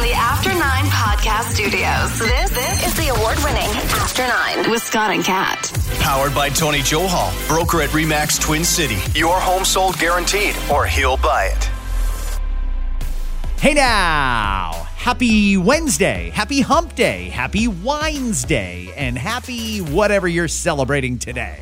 From the After Nine Podcast Studios, this, this is the award winning After Nine with Scott and Kat. Powered by Tony Johal, broker at REMAX Twin City. Your home sold guaranteed, or he'll buy it. Hey now! Happy Wednesday, happy Hump Day, happy Wines Day, and happy whatever you're celebrating today.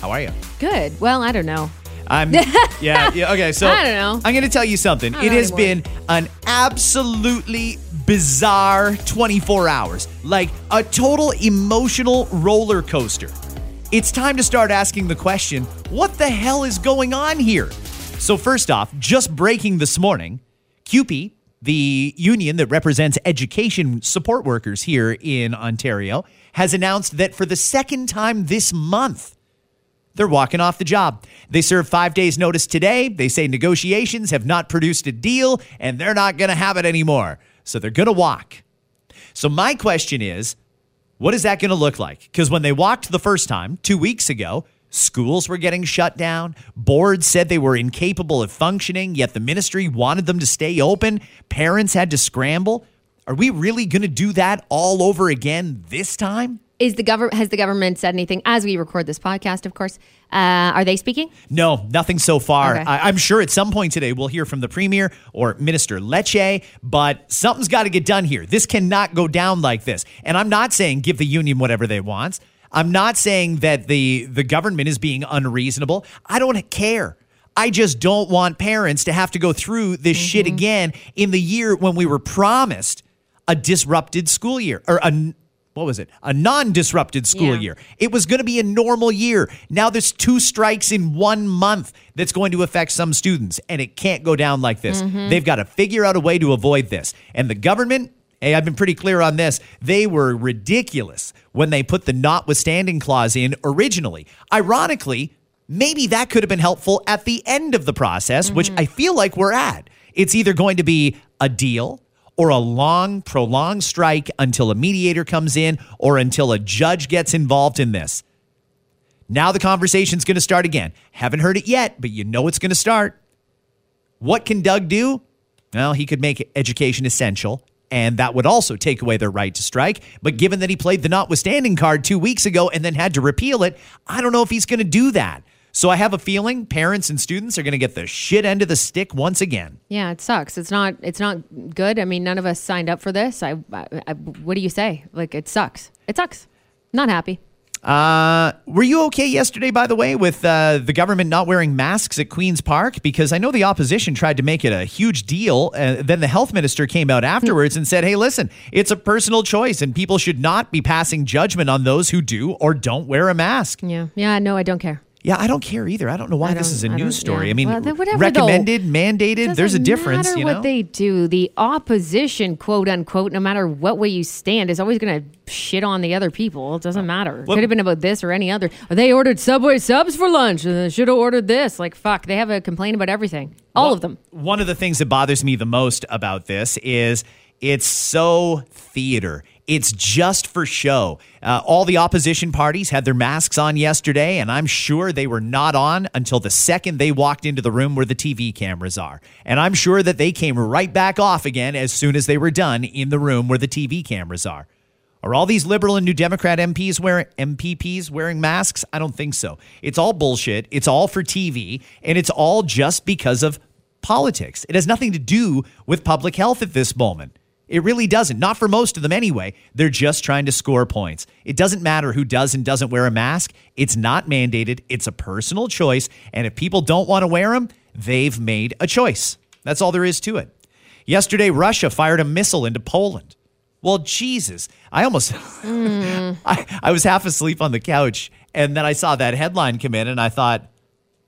How are you? Good. Well, I don't know. I'm yeah, yeah okay, so I don't know. I'm going to tell you something. It has anymore. been an absolutely bizarre 24 hours. Like a total emotional roller coaster. It's time to start asking the question, what the hell is going on here? So first off, just breaking this morning, CUPE, the union that represents education support workers here in Ontario, has announced that for the second time this month, they're walking off the job. They serve five days' notice today. They say negotiations have not produced a deal and they're not going to have it anymore. So they're going to walk. So, my question is what is that going to look like? Because when they walked the first time, two weeks ago, schools were getting shut down. Boards said they were incapable of functioning, yet the ministry wanted them to stay open. Parents had to scramble. Are we really going to do that all over again this time? Is the government has the government said anything as we record this podcast? Of course, uh, are they speaking? No, nothing so far. Okay. I, I'm sure at some point today we'll hear from the premier or Minister Lecce, but something's got to get done here. This cannot go down like this. And I'm not saying give the union whatever they want. I'm not saying that the the government is being unreasonable. I don't care. I just don't want parents to have to go through this shit again in the year when we were promised a disrupted school year or a what was it? A non-disrupted school Yeah. year. It was going to be a normal year. Now there's two strikes in one month that's going to affect some students, and it can't go down like this. Mm-hmm. They've got to figure out a way to avoid this. And the government, hey, I've been pretty clear on this. They were ridiculous when they put the notwithstanding clause in originally. Ironically, maybe that could have been helpful at the end of the process, which mm-hmm. I feel like we're at. It's either going to be a deal or a long, prolonged strike until a mediator comes in or until a judge gets involved in this. Now the conversation's going to start again. Haven't heard it yet, but you know it's going to start. What can Doug do? Well, he could make education essential, and that would also take away their right to strike. But given that he played the notwithstanding card two weeks ago and then had to repeal it, I don't know if he's going to do that. So I have a feeling parents and students are going to get the shit end of the stick once again. Yeah, it sucks. It's not. It's not good. I mean, none of us signed up for this. I, I, I what do you say? Like, it sucks. It sucks. Not happy. Uh, were you okay yesterday, by the way, with uh, the government not wearing masks at Queen's Park? Because I know the opposition tried to make it a huge deal. Uh, then the health minister came out afterwards and said, hey, listen, it's a personal choice, and people should not be passing judgment on those who do or don't wear a mask. Yeah. Yeah. No, I don't care. Yeah, I don't care either. I don't know why this don't- is a I news story. yeah. I mean, Well, then whatever, though. recommended, mandated, there's a difference, you know? what they do. The opposition, quote unquote, no matter what way you stand, is always going to shit on the other people. It doesn't uh, matter. Well- Could have been about this or any other. They ordered Subway subs for lunch, and they should have ordered this. Like fuck, they have a complaint about everything. All Well, of them. One of the things that bothers me the most about this is it's so theater. It's just for show. Uh, all the opposition parties had their masks on yesterday, and I'm sure they were not on until the second they walked into the room where the TV cameras are. And I'm sure that they came right back off again as soon as they were done in the room where the TV cameras are. Are all these liberal and New Democrat MPs wearing MPPs wearing masks? I don't think so. It's all bullshit. It's all for TV, and it's all just because of politics. It has nothing to do with public health at this moment. It really doesn't. Not for most of them anyway. They're just trying to score points. It doesn't matter who does and doesn't wear a mask. It's not mandated. It's a personal choice, and if people don't want to wear them, they've made a choice. That's all there is to it. Yesterday, Russia fired a missile into Poland. Well, Jesus, I almost, I, I was half asleep on the couch, and then I saw that headline come in, and I thought,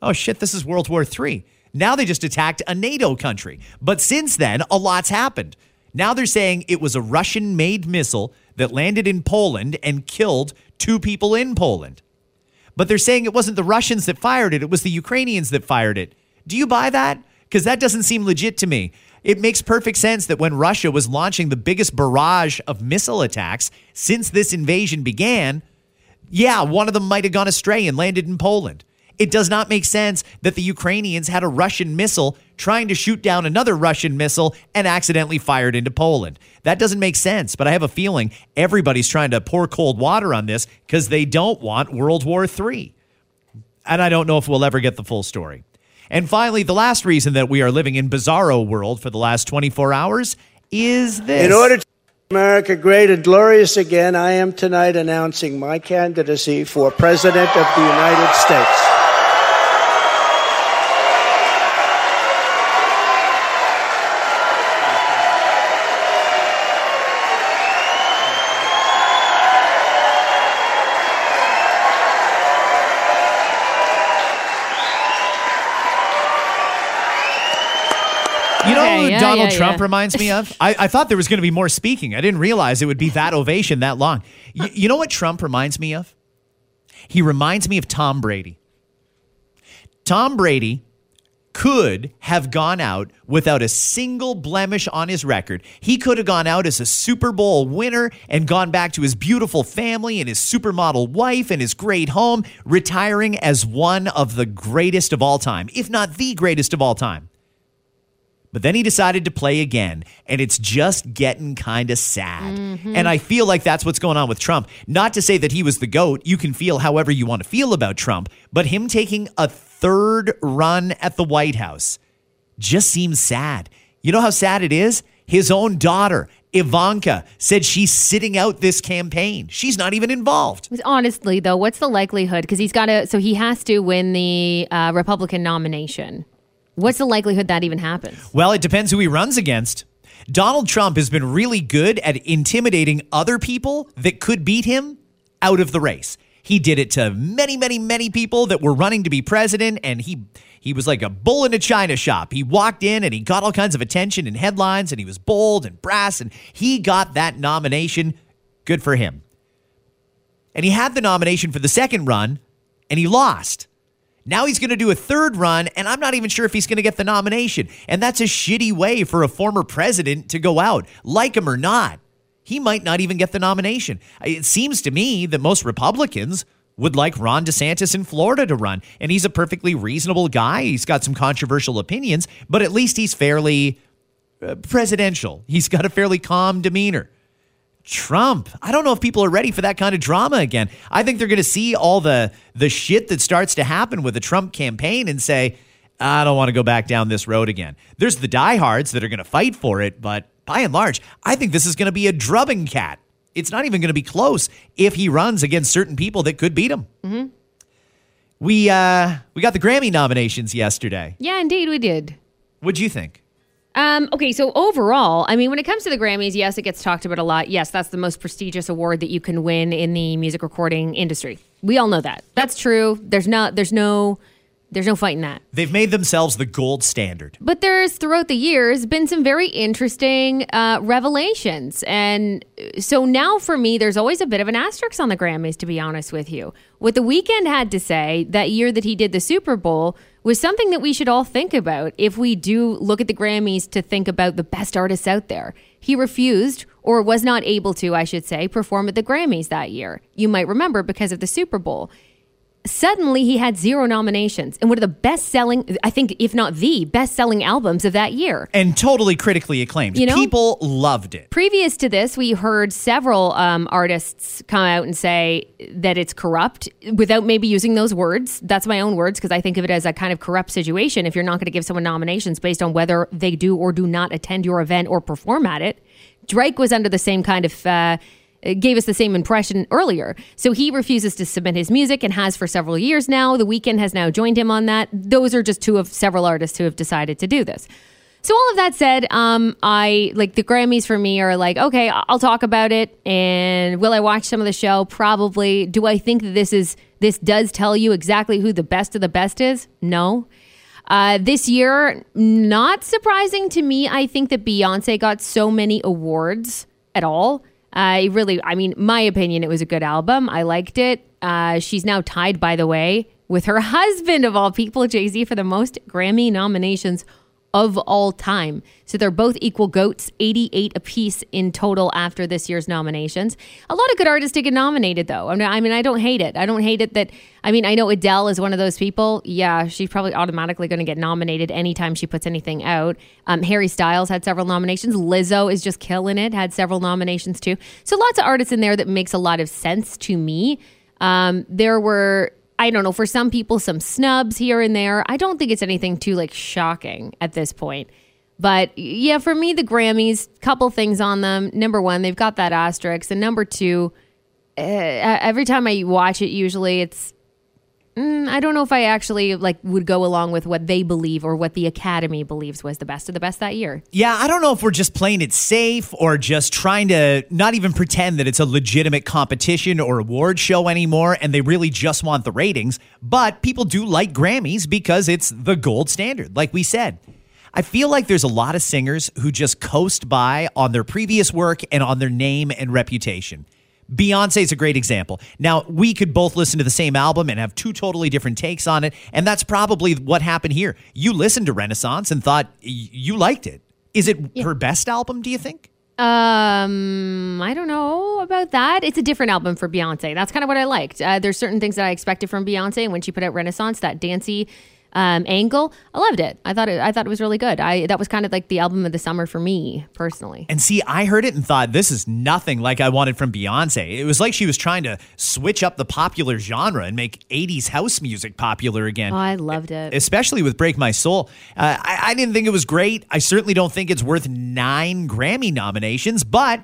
oh shit, this is World War III. Now they just attacked a NATO country. But since then, a lot's happened. Now they're saying it was a Russian made missile that landed in Poland and killed two people in Poland. But they're saying it wasn't the Russians that fired it, it was the Ukrainians that fired it. Do you buy that? Because that doesn't seem legit to me. It makes perfect sense that when Russia was launching the biggest barrage of missile attacks since this invasion began, yeah, one of them might have gone astray and landed in Poland. It does not make sense that the Ukrainians had a Russian missile trying to shoot down another Russian missile and accidentally fired into Poland. That doesn't make sense, but I have a feeling everybody's trying to pour cold water on this because they don't want World War III. And I don't know if we'll ever get the full story. And finally, the last reason that we are living in bizarro world for the last 24 hours is this. In order to America great and glorious again, I am tonight announcing my candidacy for President of the United States. You know Okay, who yeah, Trump yeah. reminds me of? I, I thought there was going to be more speaking. I didn't realize it would be that ovation that long. Y- you know what Trump reminds me of? He reminds me of Tom Brady. Tom Brady could have gone out without a single blemish on his record. He could have gone out as a Super Bowl winner and gone back to his beautiful family and his supermodel wife and his great home, retiring as one of the greatest of all time, if not the greatest of all time. But then he decided to play again, and it's just getting kind of sad. And I feel like that's what's going on with Trump. Not to say that he was the GOAT. You can feel however you want to feel about Trump, but him taking a third run at the White House just seems sad. You know how sad it is? His own daughter, Ivanka, said she's sitting out this campaign. She's not even involved. Honestly, though, what's the likelihood? Because he's got to, so he has to win the uh, Republican nomination. What's the likelihood that even happens? Well, it depends who he runs against. Donald Trump has been really good at intimidating other people that could beat him out of the race. He did it to many, many, many people that were running to be president, and he he was like a bull in a china shop. He walked in and he got all kinds of attention and headlines, and he was bold and brass, and he got that nomination. Good for him. And he had the nomination for the second run, and he lost. Now he's going to do a third run, and I'm not even sure if he's going to get the nomination. And that's a shitty way for a former president to go out, like him or not. He might not even get the nomination. It seems to me that most Republicans would like Ron DeSantis in Florida to run, and he's a perfectly reasonable guy. He's got some controversial opinions, but at least he's fairly uh, presidential. He's got a fairly calm demeanor. Trump. I don't know if people are ready for that kind of drama again. I think they're going to see all the the shit that starts to happen with the Trump campaign and say, I don't want to go back down this road again. There's the diehards that are going to fight for it, but by and large, I think this is going to be a drubbing Kat. It's not even going to be close if he runs against certain people that could beat him. We uh we got the Grammy nominations yesterday. Yeah, indeed, we did. What'd you think? Um, okay, so overall, I mean, when it comes to the Grammys, yes, it gets talked about a lot. Yes, that's the most prestigious award that you can win in the music recording industry. We all know that. That's true. There's not. There's no. There's no fighting that. They've made themselves the gold standard. But there's throughout the years been some very interesting uh, revelations. And so now for me, there's always a bit of an asterisk on the Grammys, to be honest with you. What The Weeknd had to say that year that he did the Super Bowl was something that we should all think about if we do look at the Grammys to think about the best artists out there. He refused, or was not able to, I should say, perform at the Grammys that year. You might remember because of the Super Bowl suddenly he had zero nominations and one of the best selling i think if not the best selling albums of that year And totally critically acclaimed. You know? People loved it. previous to this we heard several um, artists come out and say that it's corrupt without maybe using those words that's my own words because i think of it as a kind of corrupt situation if you're not going to give someone nominations based on whether they do or do not attend your event or perform at it Drake was under the same kind of uh, gave us the same impression earlier. So he refuses to submit his music and has for several years now. The Weeknd has now joined him on that. Those are just two of several artists who have decided to do this. So all of that said, um, I like the Grammys for me are like, okay, I'll talk about it. And will I watch some of the show? Probably. Do I think that this is this does tell you exactly who the best of the best is? No. Uh, this year, not surprising to me. I think that Beyonce got so many awards at all. I really, I mean, my opinion, it was a good album. I liked it. Uh, she's now tied, by the way, with her husband of all people, Jay Z, for the most Grammy nominations of all time. So they're both equal goats, 88 apiece in total after this year's nominations. A lot of good artists did get nominated, though. I mean, I, don't hate it. I don't hate it that, I mean, I know Adele is one of those people. Yeah, she's probably automatically going to get nominated anytime she puts anything out. Um, Harry Styles had several nominations. Lizzo is just killing it, had several nominations too. So lots of artists in there that makes a lot of sense to me. Um, there were I don't know, for some people, some snubs here and there. I don't think it's anything too like shocking at this point. But yeah, for me, the Grammys, couple things on them. Number one, they've got that asterisk, and number two, uh, every time I watch it, usually it's Mm, I don't know if I actually like would go along with what they believe or what the Academy believes was the best of the best that year. Yeah, I don't know if we're just playing it safe or just trying to not even pretend that it's a legitimate competition or award show anymore and they really just want the ratings. But people do like Grammys because it's the gold standard, like we said. I feel like there's a lot of singers who just coast by on their previous work and on their name and reputation. Beyonce is a great example. Now, we could both listen to the same album and have two totally different takes on it, and that's probably what happened here. You listened to Renaissance and thought you liked it. Is it yeah. her best album, do you think? Um, I don't know about that. It's a different album for Beyonce. That's kind of what I liked. Uh, there's certain things that I expected from Beyonce, and when she put out Renaissance, that dancey um, angle. I loved it. I thought it. I thought it was really good. I that was kind of like the album of the summer for me personally. And see, I heard it and thought this is nothing like I wanted from Beyonce. It was like she was trying to switch up the popular genre and make '80s house music popular again. Oh, I loved it, especially with "Break My Soul." Uh, I, I didn't think it was great. I certainly don't think it's worth nine Grammy nominations, but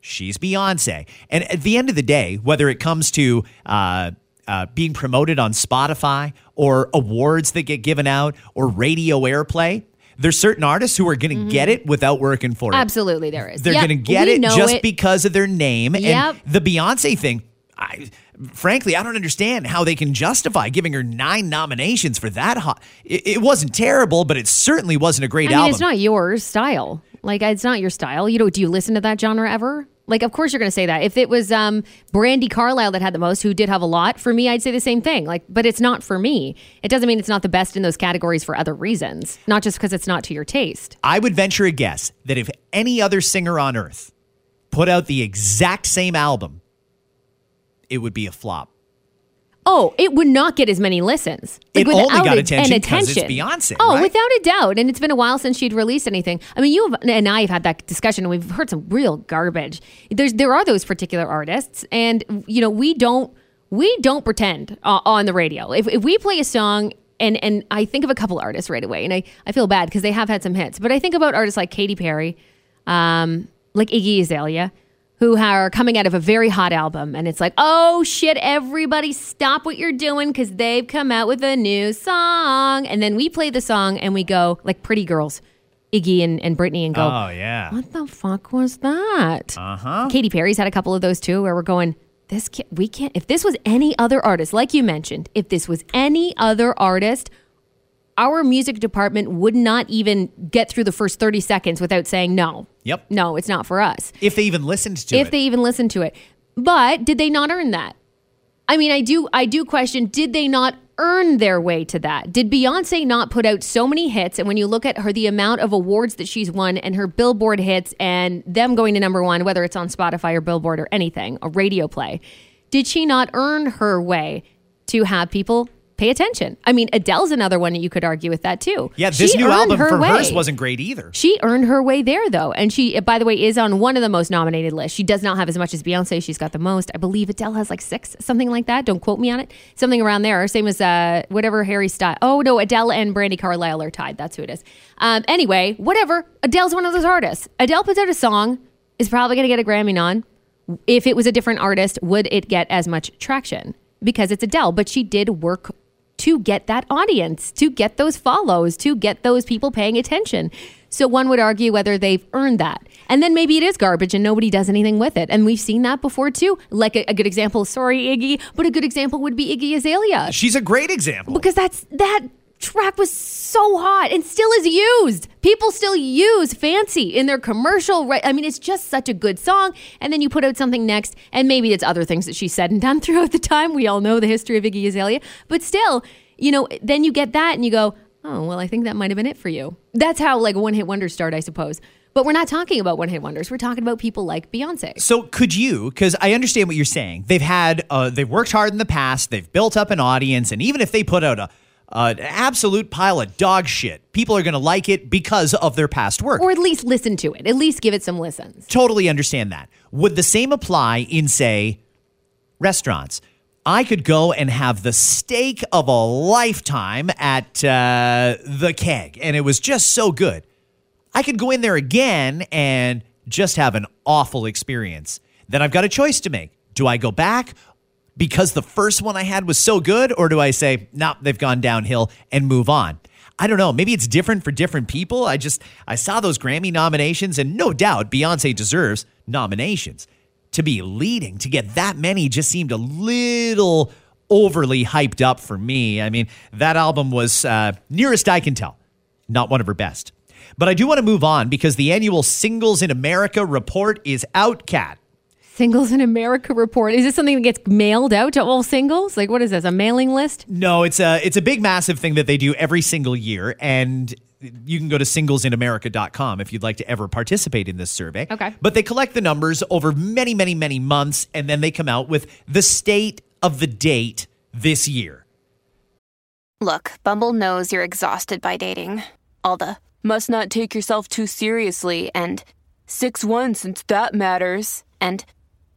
she's Beyonce. And at the end of the day, whether it comes to uh, uh, being promoted on Spotify or awards that get given out or radio airplay. There's certain artists who are going to mm-hmm. get it without working for it. Absolutely, there is. They're yep, going to get it just it. because of their name. Yep. And the Beyonce thing, I, frankly, I don't understand how they can justify giving her nine nominations for that. Hot. It, it wasn't terrible, but it certainly wasn't a great I mean, album. It's not your style. Like it's not your style. You know, do you listen to that genre ever? Like, of course you're going to say that. If it was um, Brandi Carlile that had the most, who did have a lot, for me, I'd say the same thing. Like, but it's not for me. It doesn't mean it's not the best in those categories for other reasons, not just because it's not to your taste. I would venture a guess that if any other singer on earth put out the exact same album, it would be a flop. Oh, it would not get as many listens. Like, it only got attention because it's Beyonce. Oh, right? without a doubt. And it's been a while since she'd released anything. I mean, you and I have had that discussion, and we've heard some real garbage. There's there are those particular artists, and you know we don't we don't pretend uh, on the radio. If, if we play a song and and I think of a couple artists right away, and I, I feel bad because they have had some hits, but I think about artists like Katy Perry, um, like Iggy Azalea who are coming out of a very hot album. And it's like, oh shit, everybody stop what you're doing because they've come out with a new song. And then we play the song and we go, like Pretty Girls, Iggy and, and Britney, and go, oh, yeah. What the fuck was that? Uh huh. Katy Perry's had a couple of those too where we're going, this can't, we can't, if this was any other artist, like you mentioned, if this was any other artist, our music department would not even get through the first 30 seconds without saying no. Yep. No, it's not for us. If they even listened to if it. If they even listened to it. But did they not earn that? I mean, I do I do question did they not earn their way to that? Did Beyonce not put out so many hits and when you look at her the amount of awards that she's won and her Billboard hits and them going to number 1 whether it's on Spotify or Billboard or anything, a radio play, did she not earn her way to have people pay attention. I mean, Adele's another one you could argue with that too. Yeah, this she new album her for way. hers wasn't great either. She earned her way there though, and she, by the way, is on one of the most nominated lists. She does not have as much as Beyonce. She's got the most. I believe Adele has like six, something like that. Don't quote me on it. Something around there. Same as uh, whatever Harry Styles. Oh no, Adele and Brandi Carlile are tied. That's who it is. Um, anyway, whatever. Adele's one of those artists. Adele puts out a song, is probably going to get a Grammy on. If it was a different artist, would it get as much traction? Because it's Adele, but she did work to get that audience, to get those follows, to get those people paying attention. So one would argue whether they've earned that. And then maybe it is garbage and nobody does anything with it. And we've seen that before too. Like a, a, good example, sorry, Iggy, but a good example would be Iggy Azalea. She's a great example. Because that's that track was so hot and still is used. People still use Fancy in their commercial. Right? I mean, it's just such a good song. And then you put out something next, and maybe it's other things that she said and done throughout the time. We all know the history of Iggy Azalea, but still, you know, then you get that and you go, oh, well, I think that might have been it for you. That's how like one hit wonders start, I suppose. But we're not talking about one hit wonders. We're talking about people like Beyonce. So could you? Because I understand what you're saying. They've had, uh, they've worked hard in the past. They've built up an audience, and even if they put out a uh, an absolute pile of dog shit, people are going to like it because of their past work. Or at least listen to it. At least give it some listens. Totally understand that. Would the same apply in, say, restaurants? I could go and have the steak of a lifetime at uh, the Keg, and it was just so good. I could go in there again and just have an awful experience. Then I've got a choice to make. Do I go back because the first one I had was so good, or do I say, no, nah, they've gone downhill and move on? I don't know. Maybe it's different for different people. I just, I saw those Grammy nominations, and no doubt Beyonce deserves nominations to be leading, to get that many just seemed a little overly hyped up for me. I mean, that album was, uh, nearest I can tell, not one of her best. But I do want to move on because the annual Singles in America report is out, Kat. Singles in America report. Is this something that gets mailed out to all singles? Like what is this? A mailing list? No, it's a it's a big massive thing that they do every single year and you can go to singlesinamerica.com if you'd like to ever participate in this survey. Okay. But they collect the numbers over many, many, many months, and then they come out with the state of the date this year. Look, Bumble knows you're exhausted by dating. All the must not take yourself too seriously and 6 1 since that matters. And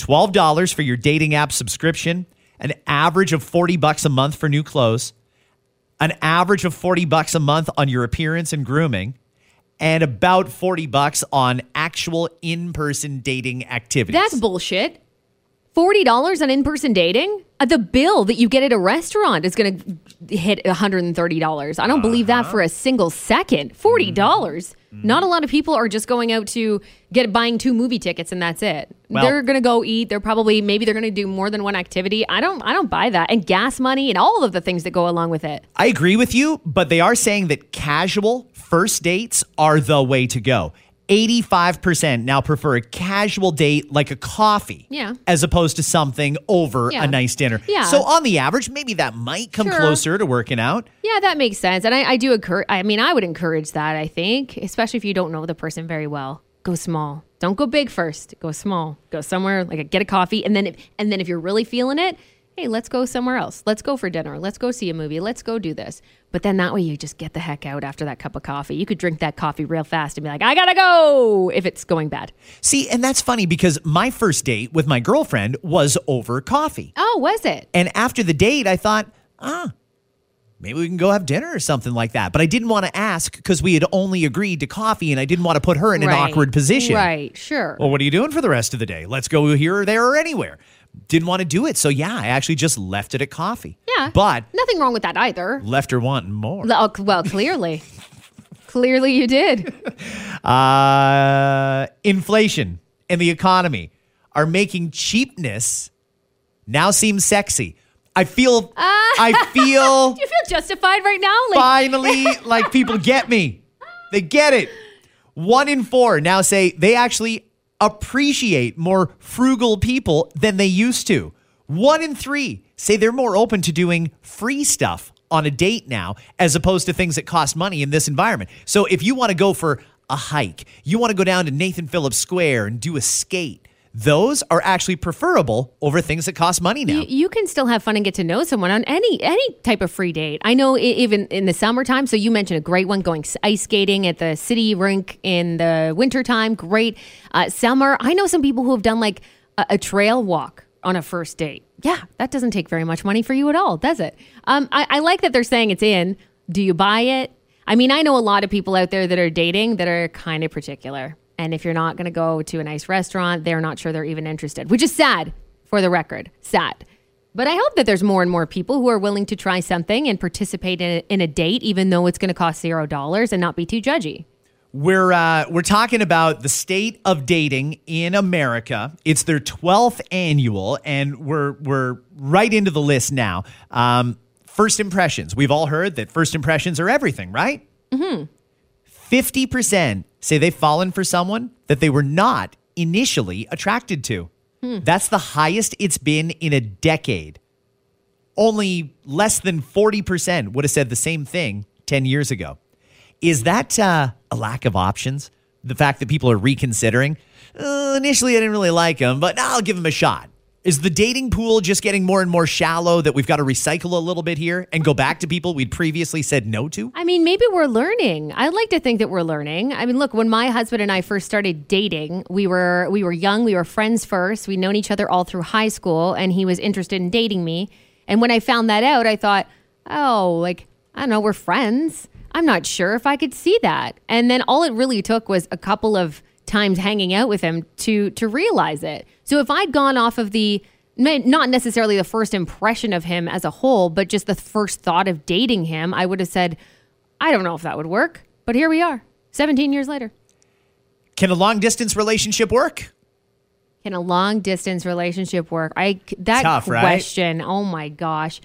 $12 for your dating app subscription, an average of 40 bucks a month for new clothes, an average of 40 bucks a month on your appearance and grooming, and about 40 bucks on actual in-person dating activities. That's bullshit. $40 on in-person dating? Uh, the bill that you get at a restaurant is going to hit $130. I don't believe that uh-huh. for a single second. $40. Mm-hmm. dollars mm-hmm. Not a lot of people are just going out to get buying two movie tickets and that's it. Well- they're going to go eat. They're probably maybe they're going to do more than one activity. I don't I don't buy that. And gas money and all of the things that go along with it. I agree with you, but they are saying that casual first dates are the way to go. 85% now prefer a casual date like a coffee Yeah. as opposed to something over Yeah. a nice dinner. Yeah. So on the average, maybe that might come Sure. closer to working out. Yeah, that makes sense. And I, I do encourage, I mean, I would encourage that, I think, especially if you don't know the person very well. Go small. Don't go big first. Go small. Go somewhere like a, get a coffee. And then, if, and then if you're really feeling it, hey, let's go somewhere else. Let's go for dinner. Let's go see a movie. Let's go do this. But then that way you just get the heck out after that cup of coffee. You could drink that coffee real fast and be like, I gotta go if it's going bad. See, and that's funny because my first date with my girlfriend was over coffee. Oh, was it? And after the date, I thought, ah, maybe we can go have dinner or something like that. But I didn't want to ask because we had only agreed to coffee and I didn't want to put her in an awkward position. Right, sure. Well, what are you doing for the rest of the day? Let's go here or there or anywhere. Didn't want to do it. So, yeah, I actually just left it at coffee. yeah. But nothing wrong with that either. left her wanting more. Oh, well, clearly. clearly you did. Uh, inflation and the economy are making cheapness now seem sexy. I feel, I feel Do you feel justified right now? Like, finally like people get me. They get it. One in four now say they actually appreciate more frugal people than they used to. One in three say they're more open to doing free stuff on a date now as opposed to things that cost money in this environment. So if you want to go for a hike. You want to go down to Nathan Phillips Square and do a skate. Those are actually preferable over things that cost money now. You, you can still have fun and get to know someone on any any type of free date. I know even in the summertime. So you mentioned a great one going ice skating at the city rink in the wintertime. Great. Uh, summer. I know some people who have done like a, a trail walk on a first date. Yeah, that doesn't take very much money for you at all, does it? Um, I, I like that they're saying it's in. Do you buy it? I mean, I know a lot of people out there that are dating that are kind of particular. And if you're not going to go to a nice restaurant, they're not sure they're even interested, which is sad for the record. Sad. But I hope that there's more and more people who are willing to try something and participate in a, in a date, even though it's going to cost zero dollars and not be too judgy. We're uh, we're talking about the state of dating in America. It's their twelfth annual, and we're we're right into the list now. Um, first impressions. We've all heard that first impressions are everything, right? Mm-hmm. Fifty percent say they've fallen for someone that they were not initially attracted to. That's the highest it's been in a decade. Only less than forty percent would have said the same thing ten years ago. Is that uh, a lack of options? The fact that people are reconsidering? Uh, initially, I didn't really like him, but now I'll give him a shot. Is the dating pool just getting more and more shallow that we've got to recycle a little bit here and go back to people we'd previously said no to? I mean, maybe we're learning. I'd like to think that we're learning. I mean, look, when my husband and I first started dating, we were we were young, we were friends first. We'd known each other all through high school, and he was interested in dating me. And when I found that out, I thought, oh, like I don't know, we're friends. I'm not sure if I could see that. And then all it really took was a couple of times hanging out with him to to realize it. So if I'd gone off of the not necessarily the first impression of him as a whole, but just the first thought of dating him, I would have said, I don't know if that would work. But here we are, 17 years later. Can a long distance relationship work? Can a long distance relationship work? I that Tough, right? question. Oh my gosh.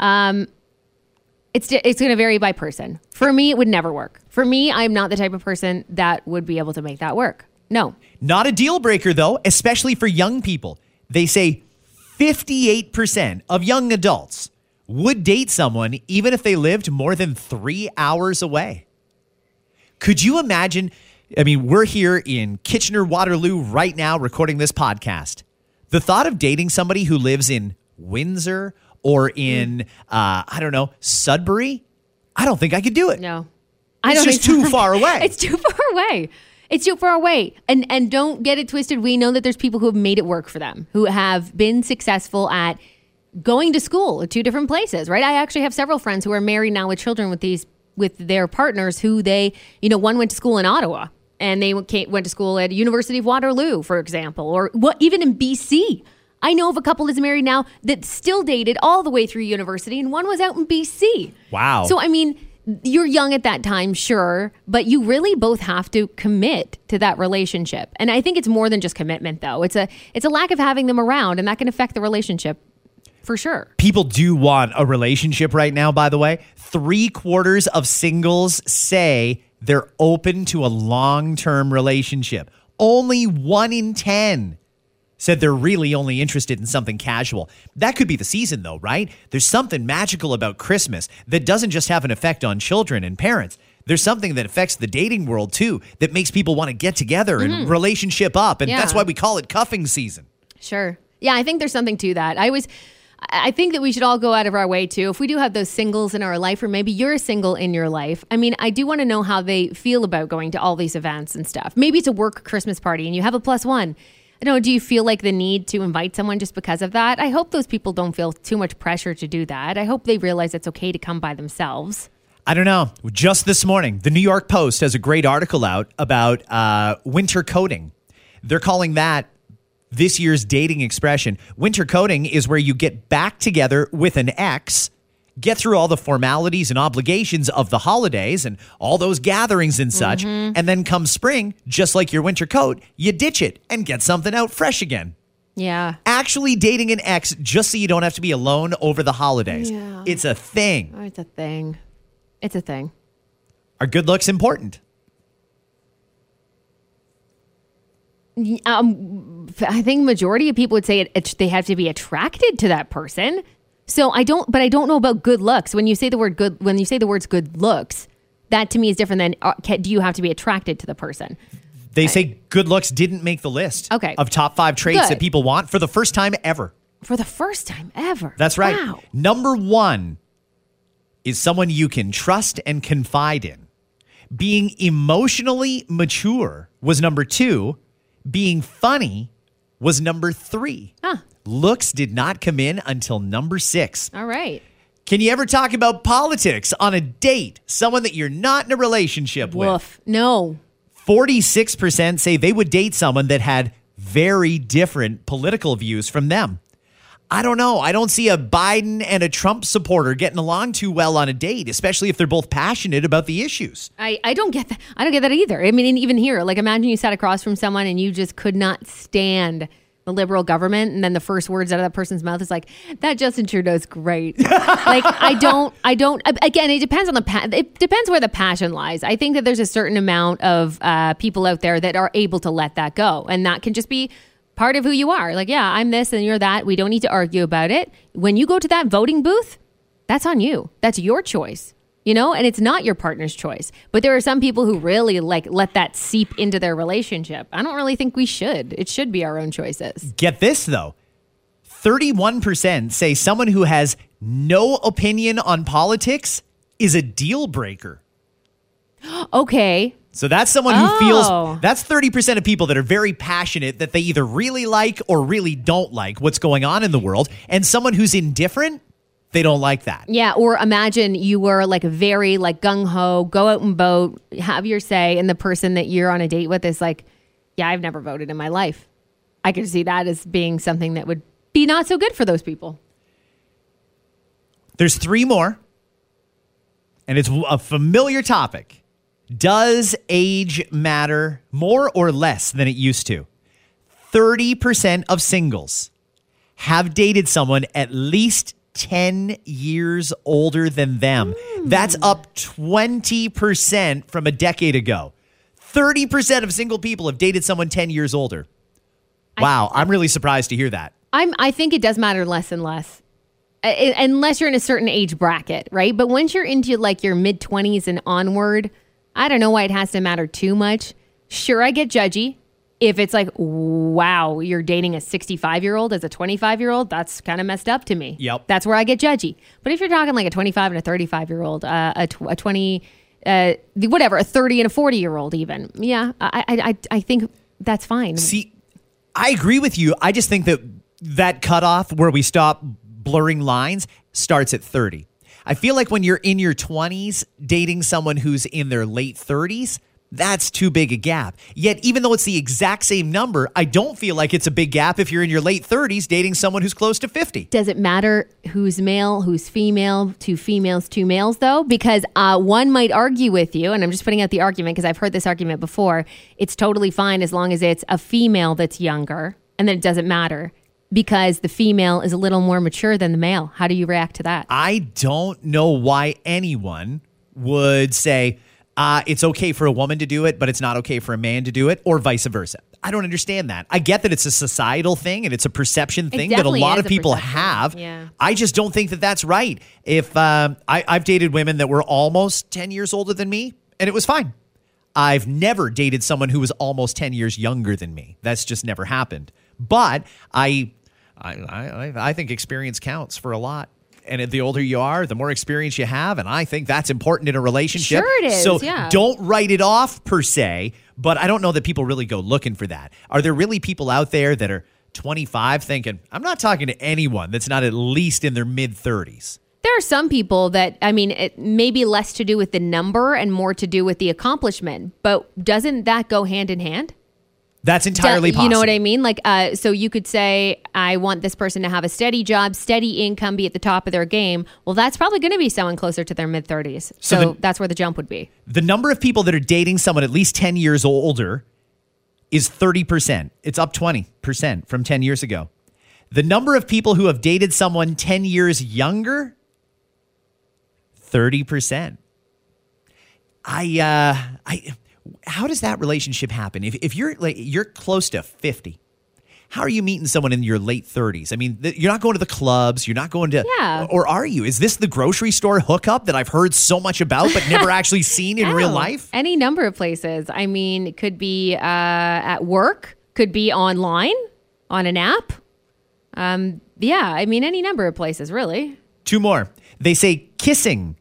Um it's it's going to vary by person. For me, it would never work. For me, I'm not the type of person that would be able to make that work. No. Not a deal breaker, though, especially for young people. They say 58% of young adults would date someone even if they lived more than three hours away. Could you imagine? I mean, we're here in Kitchener Waterloo right now recording this podcast. The thought of dating somebody who lives in Windsor or in, uh, I don't know, Sudbury, I don't think I could do it. No. It's just think too far away. It's too far away. It's too far away. And and don't get it twisted. We know that there's people who have made it work for them, who have been successful at going to school at two different places, right? I actually have several friends who are married now with children with these with their partners who they, you know, one went to school in Ottawa and they went to school at University of Waterloo, for example, or what even in BC. I know of a couple that's married now that still dated all the way through university, and one was out in BC. Wow. So I mean, you're young at that time, sure, but you really both have to commit to that relationship. And I think it's more than just commitment though. It's a it's a lack of having them around and that can affect the relationship for sure. People do want a relationship right now, by the way. Three quarters of singles say they're open to a long term relationship. Only one in 10 said they're really only interested in something casual. That could be the season, though, right? There's something magical about Christmas that doesn't just have an effect on children and parents. There's something that affects the dating world too that makes people want to get together and mm-hmm. relationship up. And Yeah. that's why we call it cuffing season. Sure. Yeah, I think there's something to that. I was I think that we should all go out of our way too. If we do have those singles in our life, or maybe you're a single in your life, I mean, I do want to know how they feel about going to all these events and stuff. Maybe it's a work Christmas party and you have a plus one. Don't know, do you feel like the need to invite someone just because of that? I hope those people don't feel too much pressure to do that. I hope they realize it's okay to come by themselves. I don't know. Just this morning, the New York Post has a great article out about uh, winter coating. They're calling that this year's dating expression. Winter coating is where you get back together with an ex, get through all the formalities and obligations of the holidays and all those gatherings and such, and then come spring, just like your winter coat, you ditch it and get something out fresh again. Yeah. Actually, dating an ex just so you don't have to be alone over the holidays. Yeah. It's a thing. Oh, it's a thing. It's a thing. Are good looks important? um, I think majority of people would say it, it, they have to be attracted to that person. So I don't, but I don't know about good looks. When you say the word good, when you say the words good looks, That to me is different than uh, ca- do you have to be attracted to the person? They say good looks didn't make the list Okay. of top five traits Good. that people want for the first time ever. For the first time ever. That's right. Wow. Number one is someone you can trust and confide in. Being emotionally mature was number two. Being funny was number three. Huh. Looks did not come in until number six. All right. Can you ever talk about politics on a date? Someone that you're not in a relationship with? No. 46% say they would date someone that had very different political views from them. I don't know. I don't see a Biden and a Trump supporter getting along too well on a date, especially if they're both passionate about the issues. I, I don't get that. I don't get that either. I mean, even here, like imagine you sat across from someone and you just could not stand the liberal government, and then the first words out of that person's mouth is like, "That Justin Trudeau's great." like I don't, I don't. Again, it depends on the pa- it depends where the passion lies. I think that there's a certain amount of uh, people out there that are able to let that go, and that can just be part of who you are. Like, yeah, I'm this and you're that. We don't need to argue about it. When you go to that voting booth, that's on you. That's your choice. You know, and it's not your partner's choice. But there are some people who really like let that seep into their relationship. I don't really think we should. It should be our own choices. Get this, though 31% say someone who has no opinion on politics is a deal breaker. Okay. So that's someone who Oh. feels that's 30% of people that are very passionate that they either really like or really don't like what's going on in the world. And someone who's indifferent, they don't like that. Yeah, or imagine you were like very like gung ho, go out and vote, have your say, and the person that you're on a date with is like, yeah, I've never voted in my life. I could see that as being something that would be not so good for those people. There's three more, and it's a familiar topic. Does age matter more or less than it used to? 30% of singles have dated someone at least 10 years older than them. That's up 20% from a decade ago. 30% of single people have dated someone 10 years older. Wow, I'm really surprised to hear that. I'm I think it does matter less and less. Uh, uh, unless you're in a certain age bracket, right? But once you're into like your mid 20s and onward, I don't know why it has to matter too much. Sure, I get judgy. If it's like, wow, you're dating a 65 year old as a 25 year old, that's kind of messed up to me. Yep. That's where I get judgy. But if you're talking like a 25 and a 35 year old, uh, a, tw- a 20, uh, whatever, a 30 and a 40 year old, even, yeah, I, I, I, I think that's fine. See, I agree with you. I just think that that cutoff where we stop blurring lines starts at 30. I feel like when you're in your 20s dating someone who's in their late 30s, that's too big a gap. Yet, even though it's the exact same number, I don't feel like it's a big gap if you're in your late 30s dating someone who's close to 50. Does it matter who's male, who's female, two females, two males, though? Because uh, one might argue with you, and I'm just putting out the argument because I've heard this argument before. It's totally fine as long as it's a female that's younger, and then it doesn't matter because the female is a little more mature than the male. How do you react to that? I don't know why anyone would say uh, it's okay for a woman to do it, but it's not okay for a man to do it, or vice versa. I don't understand that. I get that it's a societal thing and it's a perception thing that a lot of people perception. have. Yeah. I just don't think that that's right. If um, I, I've dated women that were almost 10 years older than me, and it was fine. I've never dated someone who was almost 10 years younger than me. That's just never happened. But I, I, I, I think experience counts for a lot. And the older you are, the more experience you have. And I think that's important in a relationship. Sure it is, So yeah. don't write it off per se. But I don't know that people really go looking for that. Are there really people out there that are 25 thinking, I'm not talking to anyone that's not at least in their mid 30s? There are some people that, I mean, it may be less to do with the number and more to do with the accomplishment, but doesn't that go hand in hand? That's entirely possible. You know what I mean? Like, uh, so you could say, I want this person to have a steady job, steady income, be at the top of their game. Well, that's probably going to be someone closer to their mid 30s. So So, the- that's where the jump would be. the number of people that are dating someone at least 10 years older is 30%. It's up 20% from 10 years ago. The number of people who have dated someone 10 years younger, 30%. I, uh, I, how does that relationship happen? If, if you're like, you're close to 50, how are you meeting someone in your late 30s? I mean, th- you're not going to the clubs, you're not going to, Yeah. or are you? Is this the grocery store hookup that I've heard so much about but never actually seen in real Oh, life? Any number of places. I mean, it could be uh, at work, could be online, on an app. Um, yeah, I mean, any number of places, really. Two more. They say kissing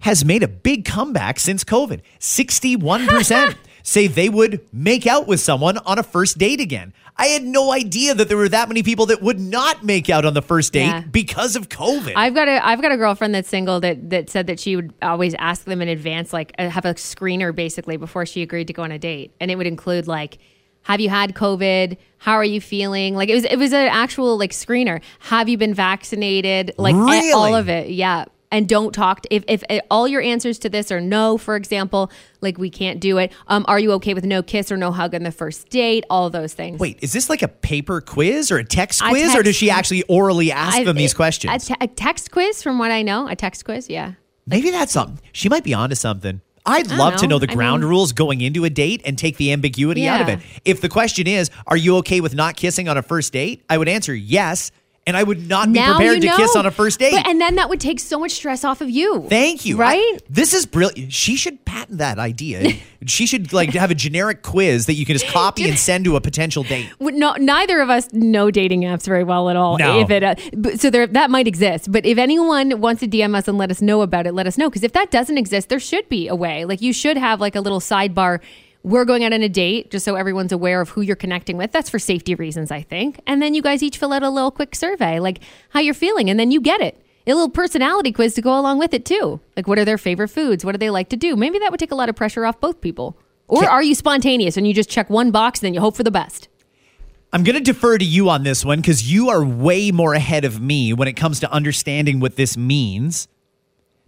has made a big comeback since COVID. 61% say they would make out with someone on a first date again. I had no idea that there were that many people that would not make out on the first date Yeah. because of COVID. I've got a I've got a girlfriend that's single that that said that she would always ask them in advance, like uh, have a screener basically before she agreed to go on a date, and it would include like. Have you had COVID? How are you feeling? Like it was, it was an actual like screener. Have you been vaccinated? Like Really? all of it, yeah. And don't talk to, if if uh, all your answers to this are no, for example, like we can't do it. Um, are you okay with no kiss or no hug on the first date? All those things. Wait, is this like a paper quiz or a text A quiz, or does she actually orally ask I- them these questions? A, te- a text quiz, from what I know, a text quiz, yeah. Maybe that's something. She might be onto something. I'd love to know. know the I ground mean- rules going into a date and take the ambiguity out of it. If the question is, are you okay with not kissing on a first date? I would answer yes, and I would not be now prepared you to kiss on a first date. But- and then that would take so much stress off of you. Thank you. Right? I- this is brilliant. She should patent that idea. she should like have a generic quiz that you can just copy and send to a potential date. No, neither of us know dating apps very well at all. No. If it, uh, so there, that might exist. But if anyone wants to DM us and let us know about it, let us know. Because if that doesn't exist, there should be a way. Like you should have like a little sidebar. We're going out on a date, just so everyone's aware of who you're connecting with. That's for safety reasons, I think. And then you guys each fill out a little quick survey, like how you're feeling, and then you get it. A little personality quiz to go along with it too. Like what are their favorite foods? What do they like to do? Maybe that would take a lot of pressure off both people. Or are you spontaneous and you just check one box and then you hope for the best? I'm going to defer to you on this one because you are way more ahead of me when it comes to understanding what this means.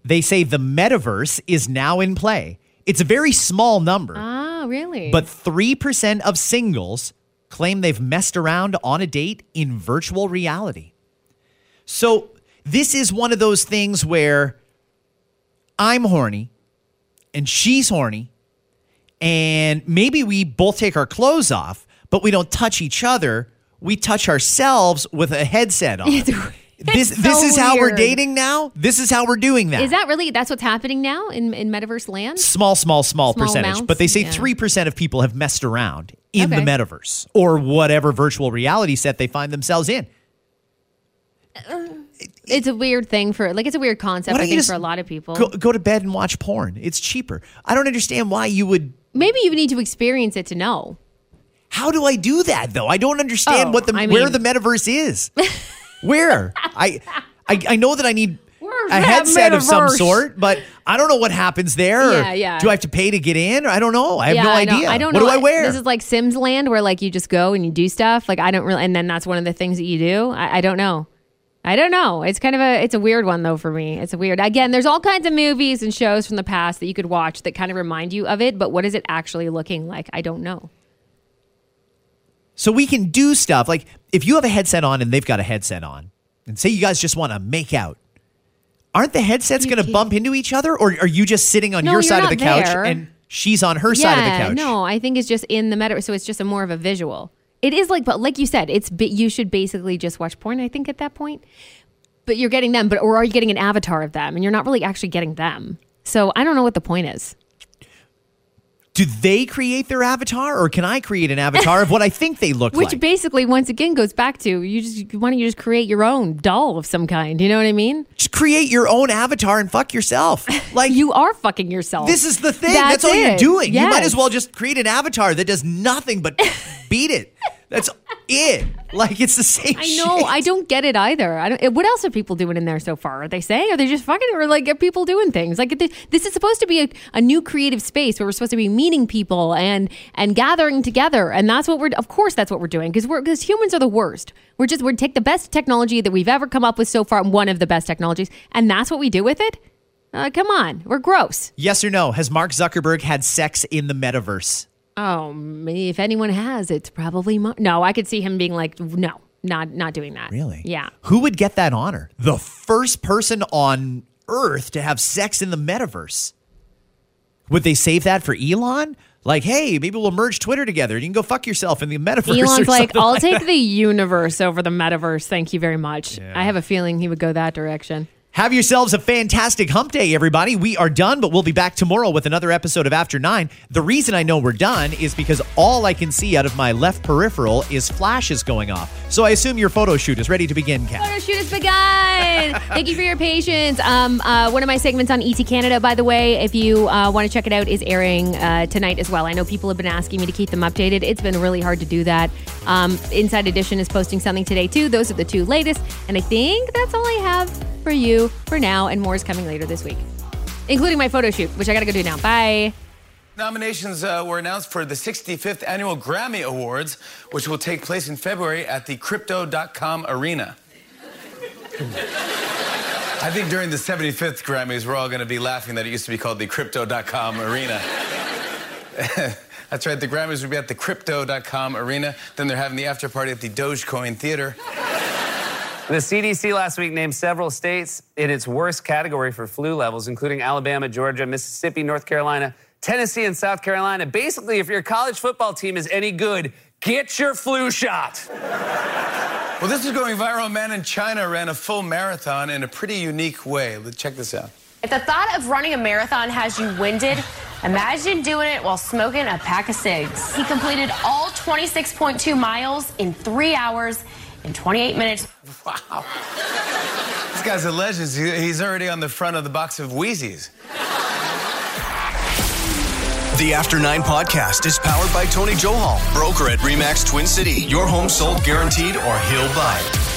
They say the metaverse is now in play. It's a very small number, Ah, really? but 3% of singles claim they've messed around on a date in virtual reality. So, this is one of those things where I'm horny and she's horny, and maybe we both take our clothes off, but we don't touch each other. We touch ourselves with a headset on. this it's this so is how we're dating now. This is how we're doing that. Is that really that's what's happening now in, in metaverse land? small, small, small, Small percentage? amounts? But they say Yeah. three percent of people have messed around in the metaverse or whatever virtual reality set they find themselves in. Uh, it's a weird thing for like it's a weird concept I think for a lot of people. Go, go to bed and watch porn. It's cheaper. I don't understand why you would. Maybe you need to experience it to know. How do I do that though? I don't understand Oh, what the I where the metaverse is. where I, I I know that I need Where's a that headset of some metaverse? sort, but I don't know what happens there. or Yeah, yeah. Do I have to pay to get in? Or I don't know. I have no I know. idea. I don't what know. do I wear? This is like Sims Land where like you just go and you do stuff. Like I don't really, and then that's one of the things that you do. I, I don't know. I don't know. It's kind of a it's a weird one though for me. It's a weird. Again, there's all kinds of movies and shows from the past that you could watch that kind of remind you of it, but what is it actually looking like? I don't know. So we can do stuff like if you have a headset on and they've got a headset on, and say you guys just want to make out, aren't the headsets going to bump into each other, or are you just sitting on No, your side of the couch there. and she's on her side of the couch? No, I think it's just in the meta, so it's just a more of a visual. It is like, but like you said, it's you should basically just watch porn. I think at that point, but you're getting them, but or are you getting an avatar of them, and you're not really actually getting them. So I don't know what the point is. Do they create their avatar, or can I create an avatar of what I think they look Which like? Which basically, once again, goes back to you just why don't you just create your own doll of some kind? You know what I mean? just create your own avatar and fuck yourself. Like You are fucking yourself. This is the thing. That's, all you're it. doing. You might as well just create an avatar that does nothing but beat it. That's it. Like it's the same. I know. shit. I don't get it either. I don't, what else are people doing in there so far? Are they saying? Are they just fucking? Or like are people doing things? Like th- this is supposed to be a, a new creative space where we're supposed to be meeting people and and gathering together, and that's what we're. Of course, that's what we're doing because we're because humans are the worst. We're just we take the best technology that we've ever come up with so far, one of the best technologies, and that's what we do with it. Uh, come on, we're gross. Yes or no? Has Mark Zuckerberg had sex in the metaverse? Oh, if anyone has, it's probably Mar- no. I could see him being like, no, not not doing that. Really? Yeah. Who would get that honor? The first person on Earth to have sex in the metaverse. Would they save that for Elon? Like, hey, maybe we'll merge Twitter together. You can go fuck yourself in the metaverse. Elon's like, I'll like take that." the universe over the metaverse. Thank you very much. I have a feeling he would go that direction. Have yourselves a fantastic hump day, everybody. We are done, but we'll be back tomorrow with another episode of After Nine. The reason I know we're done is because all I can see out of my left peripheral is flashes going off. So I assume your photo shoot is ready to begin, Kat. Photo shoot has begun. Thank you for your patience. Um, uh, one of my segments on ET Canada, by the way, if you uh, want to check it out, is airing uh, tonight as well. I know people have been asking me to keep them updated. It's been really hard to do that. Um, Inside Edition is posting something today too. Those are the two latest, and I think that's all I have for you for now. And more is coming later this week, including my photo shoot, which I got to go do now. Bye. Nominations uh, were announced for the 65th Annual Grammy Awards, which will take place in February at the Crypto.com Arena. I think during the 75th Grammys, we're all going to be laughing that it used to be called the Crypto.com Arena. That's right, the Grammys will be at the Crypto.com Arena. Then they're having the after party at the Dogecoin Theater. The CDC last week named several states in its worst category for flu levels, including Alabama, Georgia, Mississippi, North Carolina, Tennessee, and South Carolina. Basically, if your college football team is any good, get your flu shot. Well, this is going viral. A man in China ran a full marathon in a pretty unique way. Let's check this out. If the thought of running a marathon has you winded, imagine doing it while smoking a pack of cigs. He completed all 26.2 miles in three hours and 28 minutes. Wow. This guy's a legend. He's already on the front of the box of Wheezies. The After Nine podcast is powered by Tony Johal, broker at Remax Twin City. Your home sold guaranteed or he'll buy it.